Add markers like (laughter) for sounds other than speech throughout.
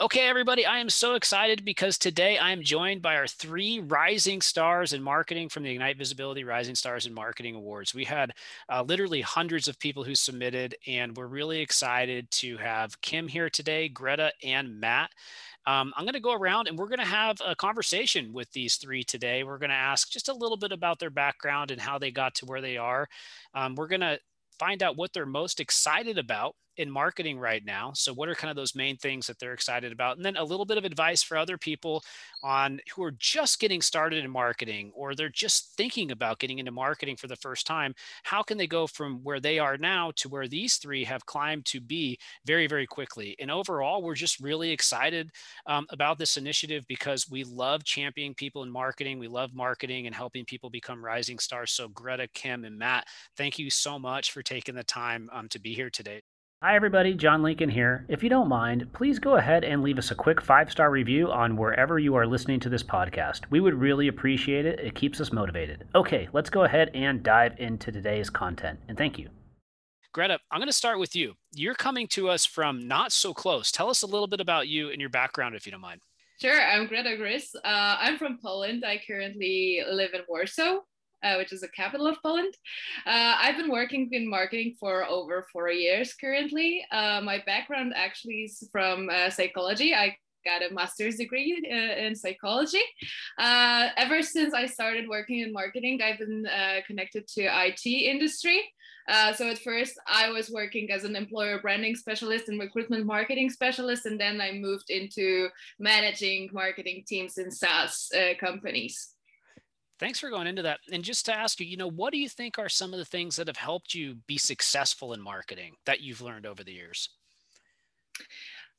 Okay, everybody, I am so excited because today I am joined by our three rising stars in marketing from the Ignite Visibility Rising Stars in Marketing Awards. We had uh, literally hundreds of people who submitted, and we're really excited to have Kim here today, Greta, and Matt. Um, I'm going to go around and we're going to have a conversation with these three today. We're going to ask just a little bit about their background and how they got to where they are. Um, we're going to find out what they're most excited about in marketing right now. So, what are kind of those main things that they're excited about? And then a little bit of advice for other people on who are just getting started in marketing or they're just thinking about getting into marketing for the first time. How can they go from where they are now to where these three have climbed to be very, very quickly? And overall, we're just really excited um, about this initiative because we love championing people in marketing. We love marketing and helping people become rising stars. So, Greta, Kim, and Matt, thank you so much for taking the time um, to be here today. Hi, everybody. John Lincoln here. If you don't mind, please go ahead and leave us a quick five star review on wherever you are listening to this podcast. We would really appreciate it. It keeps us motivated. Okay, let's go ahead and dive into today's content. And thank you. Greta, I'm going to start with you. You're coming to us from not so close. Tell us a little bit about you and your background, if you don't mind. Sure, I'm Greta Gryz. Uh, I'm from Poland. I currently live in Warsaw uh, which is the capital of Poland. Uh, I've been working in marketing for over four years currently. Uh, my background actually is from uh, psychology. I got a master's degree uh, in psychology. Ever since I started working in marketing, I've been connected to IT industry. Uh, so at first I was working as an employer branding specialist and recruitment marketing specialist, and then I moved into managing marketing teams in SaaS uh, companies. Thanks for going into that. And just to ask you, you know, what do you think are some of the things that have helped you be successful in marketing that you've learned over the years?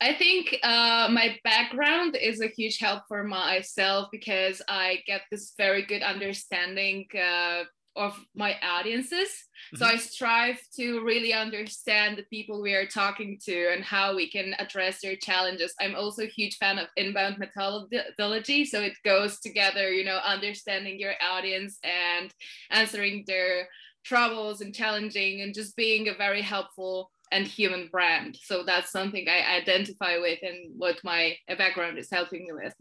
I think uh, my background is a huge help for myself because I get this very good understanding uh, of my audiences. Mm-hmm. So I strive to really understand the people we are talking to and how we can address their challenges. I'm also a huge fan of inbound methodology. So it goes together, you know, understanding your audience and answering their troubles and challenging and just being a very helpful and human brand. So that's something I identify with and what my background is helping me with.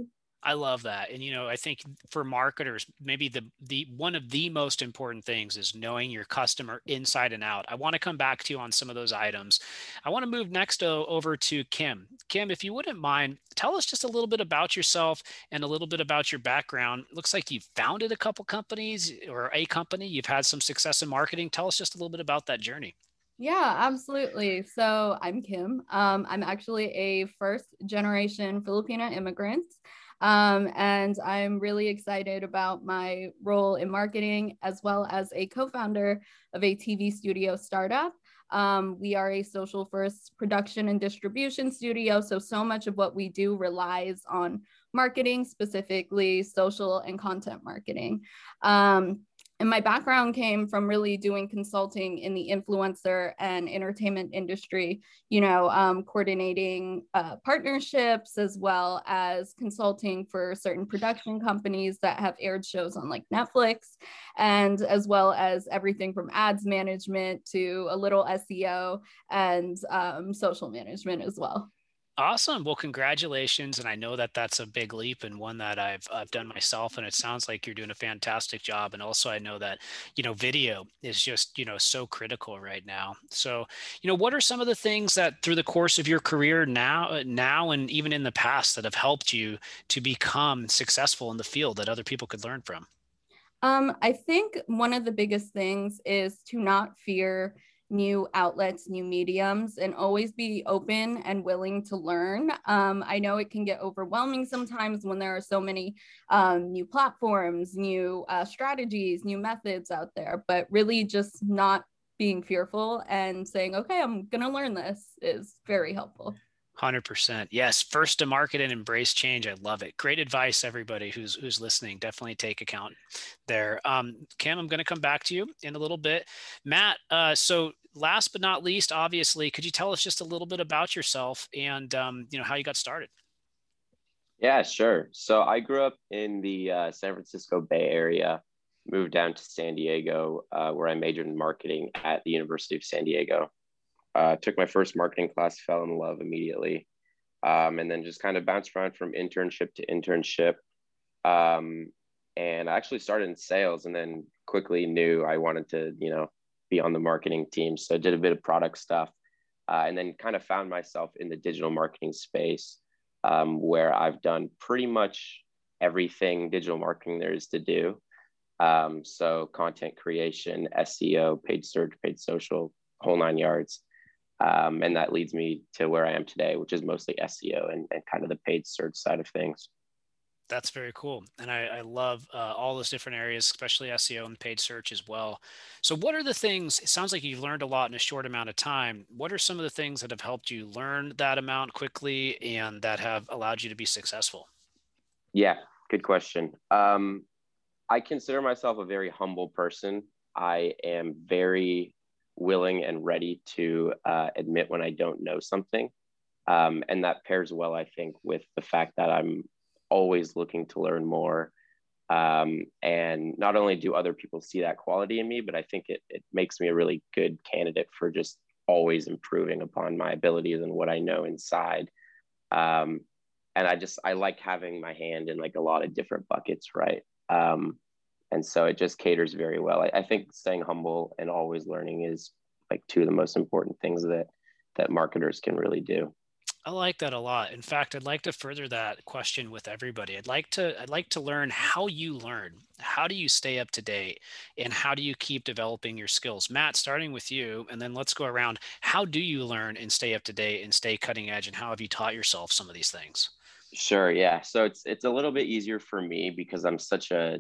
I love that. And you know, I think for marketers, maybe the the one of the most important things is knowing your customer inside and out. I want to come back to you on some of those items. I want to move next over to Kim. Kim, if you wouldn't mind, tell us just a little bit about yourself and a little bit about your background. It looks like you've founded a couple companies or a company. You've had some success in marketing. Tell us just a little bit about that journey. Yeah, absolutely. So I'm Kim. Um, I'm actually a first generation Filipino immigrant. Um, and I'm really excited about my role in marketing as well as a co founder of a TV studio startup. Um, we are a social first production and distribution studio. So, so much of what we do relies on marketing, specifically social and content marketing. Um, and my background came from really doing consulting in the influencer and entertainment industry, you know, um, coordinating uh, partnerships as well as consulting for certain production companies that have aired shows on like Netflix, and as well as everything from ads management to a little SEO and um, social management as well. Awesome. Well, congratulations. And I know that that's a big leap and one that I've, I've done myself. And it sounds like you're doing a fantastic job. And also, I know that, you know, video is just, you know, so critical right now. So, you know, what are some of the things that through the course of your career now, now, and even in the past that have helped you to become successful in the field that other people could learn from? Um, I think one of the biggest things is to not fear new outlets, new mediums, and always be open and willing to learn. Um, I know it can get overwhelming sometimes when there are so many um, new platforms, new uh, strategies, new methods out there, but really just not being fearful and saying, okay, I'm going to learn this is very helpful. 100%. Yes, first to market and embrace change. I love it. Great advice everybody who's who's listening. Definitely take account there. Um Kim, I'm going to come back to you in a little bit. Matt, uh so last but not least, obviously, could you tell us just a little bit about yourself and um, you know how you got started? Yeah, sure. So I grew up in the uh, San Francisco Bay Area, moved down to San Diego, uh, where I majored in marketing at the University of San Diego. Uh, took my first marketing class, fell in love immediately. um, and then just kind of bounced around from internship to internship. Um, and I actually started in sales and then quickly knew I wanted to, you know, be on the marketing team. So I did a bit of product stuff uh, and then kind of found myself in the digital marketing space um, where I've done pretty much everything digital marketing there is to do. Um, so content creation, SEO, paid search, paid social, whole nine yards. Um, and that leads me to where I am today, which is mostly SEO and, and kind of the paid search side of things. That's very cool. And I, I love uh, all those different areas, especially SEO and paid search as well. So, what are the things? It sounds like you've learned a lot in a short amount of time. What are some of the things that have helped you learn that amount quickly and that have allowed you to be successful? Yeah, good question. Um, I consider myself a very humble person. I am very willing and ready to uh, admit when I don't know something. Um, and that pairs well, I think, with the fact that I'm always looking to learn more. Um, and not only do other people see that quality in me, but I think it, it makes me a really good candidate for just always improving upon my abilities and what I know inside. Um, and I just, I like having my hand in like a lot of different buckets, right? Um, and so it just caters very well. I, I think staying humble and always learning is like two of the most important things that that marketers can really do. I like that a lot. In fact, I'd like to further that question with everybody. I'd like to I'd like to learn how you learn. How do you stay up to date and how do you keep developing your skills? Matt, starting with you and then let's go around. How do you learn and stay up to date and stay cutting edge and how have you taught yourself some of these things? Sure, yeah. So it's it's a little bit easier for me because I'm such a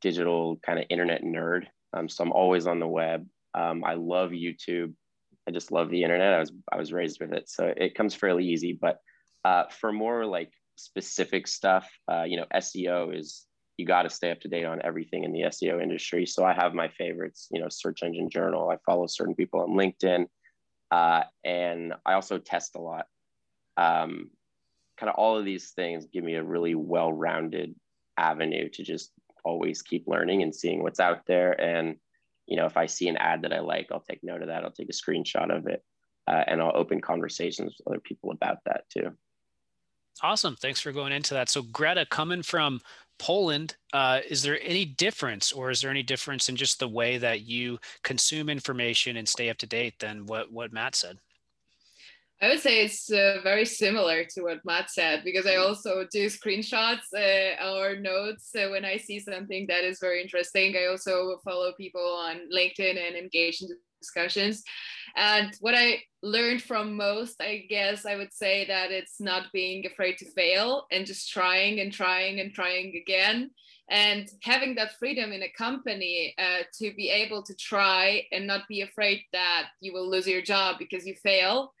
digital kind of internet nerd. Um, so I'm always on the web. Um, I love YouTube. I just love the internet. I was I was raised with it, so it comes fairly easy. But uh, for more like specific stuff, uh, you know, SEO is you got to stay up to date on everything in the SEO industry. So I have my favorites, you know, Search Engine Journal. I follow certain people on LinkedIn, uh, and I also test a lot. Um, kind of all of these things give me a really well-rounded avenue to just always keep learning and seeing what's out there and you know, if I see an ad that I like, I'll take note of that. I'll take a screenshot of it, uh, and I'll open conversations with other people about that too. Awesome. Thanks for going into that. So, Greta, coming from Poland, uh, is there any difference, or is there any difference in just the way that you consume information and stay up to date than what what Matt said? I would say it's uh, very similar to what Matt said because I also do screenshots uh, or notes uh, when I see something that is very interesting. I also follow people on LinkedIn and engage in discussions. And what I learned from most, I guess I would say that it's not being afraid to fail and just trying and trying and trying again. And having that freedom in a company uh, to be able to try and not be afraid that you will lose your job because you fail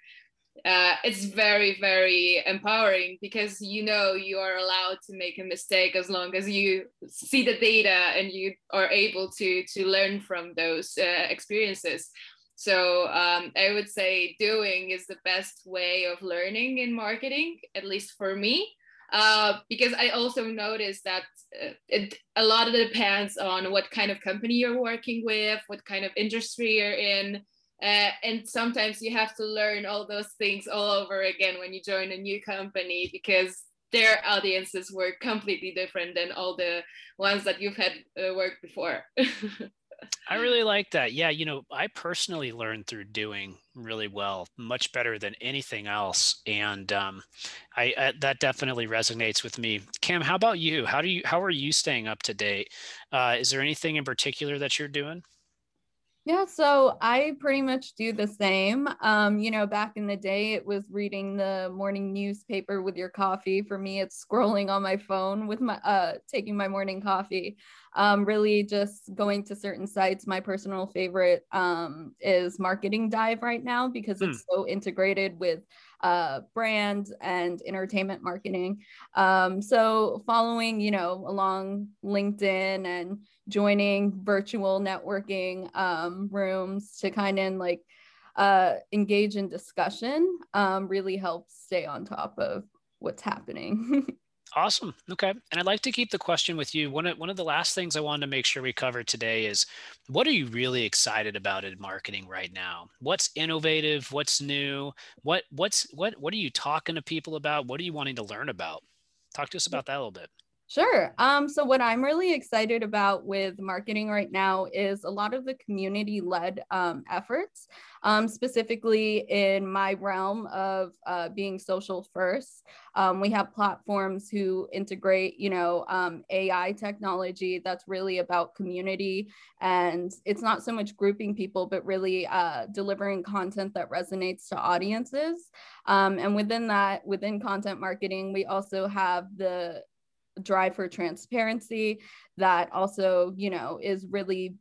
uh, it's very very empowering because you know you are allowed to make a mistake as long as you see the data and you are able to to learn from those uh, experiences. So um, i would say doing is the best way of learning in marketing at least for me uh, because I also noticed that uh, it, a lot of it depends on what kind of company you're working with, what kind of industry you're in, uh, and sometimes you have to learn all those things all over again when you join a new company because their audiences were completely different than all the ones that you've had uh, worked before. (laughs) I really like that. Yeah, you know, I personally learned through doing really well, much better than anything else, and um, I, I, that definitely resonates with me. Cam, how about you? How do you how are you staying up to date? Uh, is there anything in particular that you're doing? Yeah, so I pretty much do the same. Um, you know, back in the day, it was reading the morning newspaper with your coffee. For me, it's scrolling on my phone with my uh, taking my morning coffee. Um, really, just going to certain sites. My personal favorite um, is Marketing Dive right now because it's mm. so integrated with uh, brand and entertainment marketing. Um, so following, you know, along LinkedIn and joining virtual networking um, rooms to kind of like uh, engage in discussion um, really helps stay on top of what's happening. (laughs) Awesome. Okay. And I'd like to keep the question with you. One of, one of the last things I wanted to make sure we cover today is what are you really excited about in marketing right now? What's innovative? What's new? What what's what what are you talking to people about? What are you wanting to learn about? Talk to us mm. about that a little bit. Sure. Um, so, what I'm really excited about with marketing right now is a lot of the community led um, efforts, um, specifically in my realm of uh, being social first. Um, we have platforms who integrate, you know, um, AI technology that's really about community. And it's not so much grouping people, but really uh, delivering content that resonates to audiences. Um, and within that, within content marketing, we also have the drive for transparency that also, you know, is really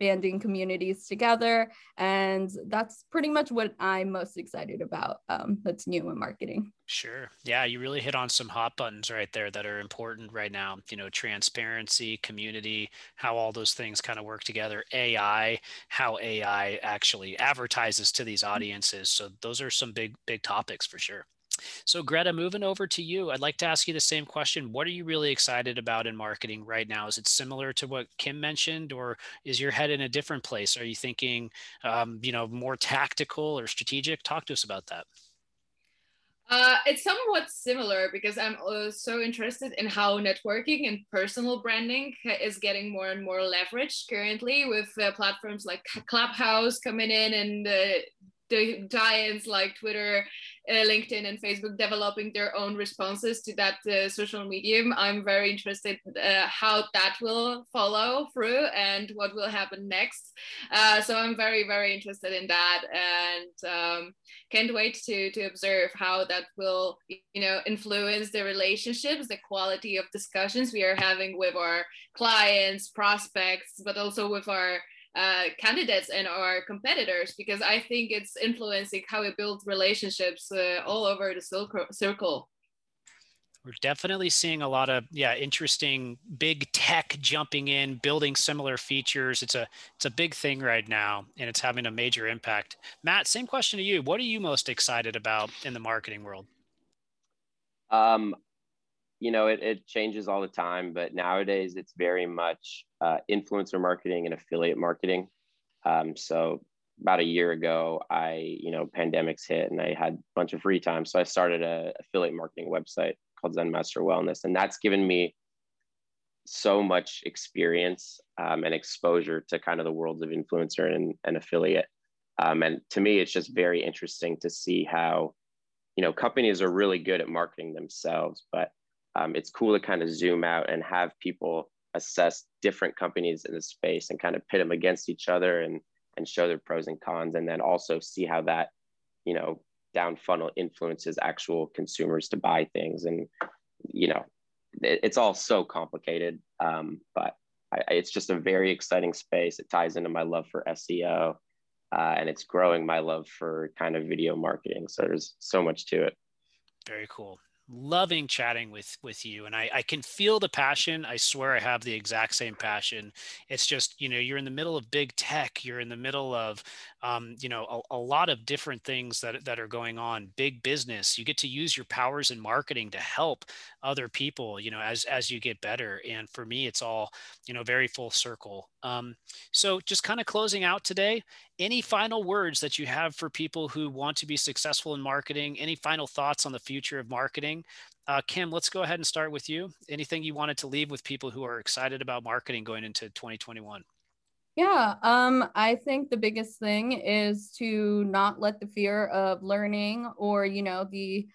banding communities together. And that's pretty much what I'm most excited about um, that's new in marketing. Sure. Yeah, you really hit on some hot buttons right there that are important right now. You know, transparency, community, how all those things kind of work together, AI, how AI actually advertises to these audiences. So those are some big, big topics for sure. So, Greta, moving over to you, I'd like to ask you the same question. What are you really excited about in marketing right now? Is it similar to what Kim mentioned, or is your head in a different place? Are you thinking, um, you know, more tactical or strategic? Talk to us about that. Uh, it's somewhat similar because I'm so interested in how networking and personal branding is getting more and more leverage currently with uh, platforms like Clubhouse coming in and uh, the giants like Twitter, uh, LinkedIn, and Facebook developing their own responses to that uh, social medium. I'm very interested uh, how that will follow through and what will happen next. Uh, so I'm very very interested in that and um, can't wait to to observe how that will you know influence the relationships, the quality of discussions we are having with our clients, prospects, but also with our uh, candidates and our competitors because I think it's influencing how we build relationships uh, all over the circle. We're definitely seeing a lot of yeah interesting big tech jumping in, building similar features. It's a it's a big thing right now, and it's having a major impact. Matt, same question to you. What are you most excited about in the marketing world? Um, you know, it, it changes all the time, but nowadays it's very much uh, influencer marketing and affiliate marketing. Um, so about a year ago, I, you know, pandemics hit and I had a bunch of free time. So I started a affiliate marketing website called Zen Master Wellness. And that's given me so much experience um, and exposure to kind of the worlds of influencer and, and affiliate. Um, and to me, it's just very interesting to see how, you know, companies are really good at marketing themselves, but um, it's cool to kind of zoom out and have people assess different companies in the space and kind of pit them against each other and and show their pros and cons and then also see how that you know down funnel influences actual consumers to buy things. And you know it, it's all so complicated um, but I, it's just a very exciting space. It ties into my love for seo uh, and it's growing my love for kind of video marketing. So there's so much to it. Very cool loving chatting with with you and I, I can feel the passion. I swear i have the exact same passion. It's just you know you're in the middle of big tech. You're in the middle of um, you know a, a, lot of different things that, that are going on big business. You get to use your powers in marketing to help other people you know as as you get better. And for me it's all you know very full circle. Um, so just kind of closing out today any final words that you have for people who want to be successful in marketing? Any final thoughts on the future of marketing? Uh, kim let's go ahead and start with you. Anything you wanted to leave with people who are excited about marketing going into 2021 yeah, um, I think the biggest thing is to not let the fear of learning or, you know, the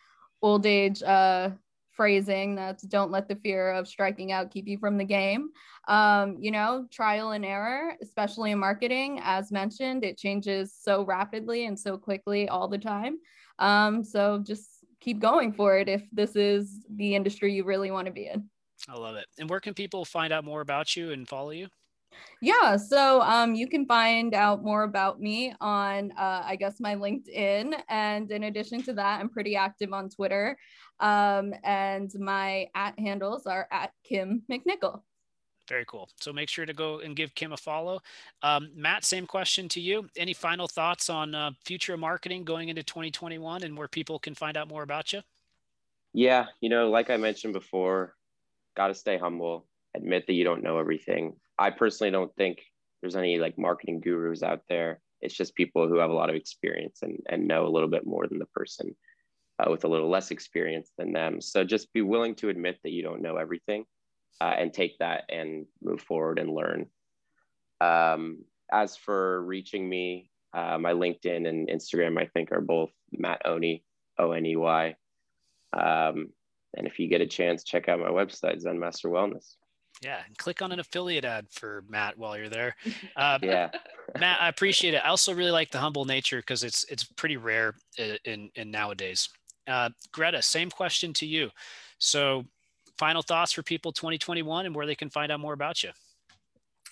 old age uh, phrasing that's don't let the fear of striking out keep you from the game. Um, you know, trial and error, especially in marketing, as mentioned, it changes so rapidly and so quickly all the time. Um, so just keep going for it if this is the industry you really want to be in. I love it. And where can people find out more about you and follow you? Yeah, so um, you can find out more about me on, uh, I guess, my LinkedIn. And in addition to that, I'm pretty active on Twitter. Um, and my at handles are at Kim McNichol. Very cool. So make sure to go and give Kim a follow. Um, Matt, same question to you. Any final thoughts on uh, future marketing going into 2021 and where people can find out more about you? Yeah, you know, like I mentioned before, got to stay humble, admit that you don't know everything. I personally don't think there's any like marketing gurus out there. It's just people who have a lot of experience and, and know a little bit more than the person uh, with a little less experience than them. So just be willing to admit that you don't know everything uh, and take that and move forward and learn. Um, as for reaching me, uh, my LinkedIn and Instagram, I think, are both Matt Oney, O N E Y. Um, and if you get a chance, check out my website, Zen Master Wellness. Yeah, and click on an affiliate ad for Matt while you're there. Uh, (laughs) yeah, Matt, I (laughs) appreciate it. I also really like the humble nature because it's it's pretty rare in in nowadays. Uh, Greta, same question to you. So, final thoughts for people 2021 and where they can find out more about you.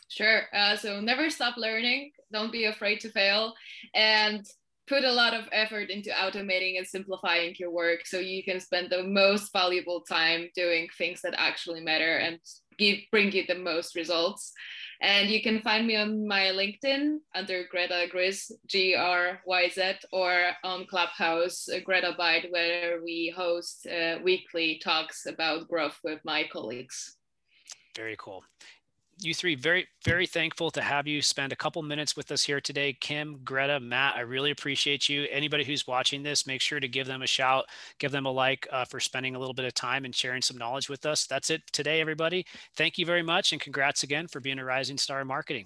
Sure. Uh, so never stop learning. Don't be afraid to fail, and put a lot of effort into automating and simplifying your work so you can spend the most valuable time doing things that actually matter and give bring you the most results. And you can find me on my LinkedIn under Greta Gryz, G R Y Z, or on Clubhouse, uh, Greta Byte, where we host uh, weekly talks about growth with my colleagues. Very cool you three very very thankful to have you spend a couple minutes with us here today. Kim greta matt i really appreciate you. Anybody who's watching this make sure to give them a shout give them a like uh, for spending a little bit of time and sharing some knowledge with us. That's it today everybody. Thank you very much and congrats again for being a rising star in marketing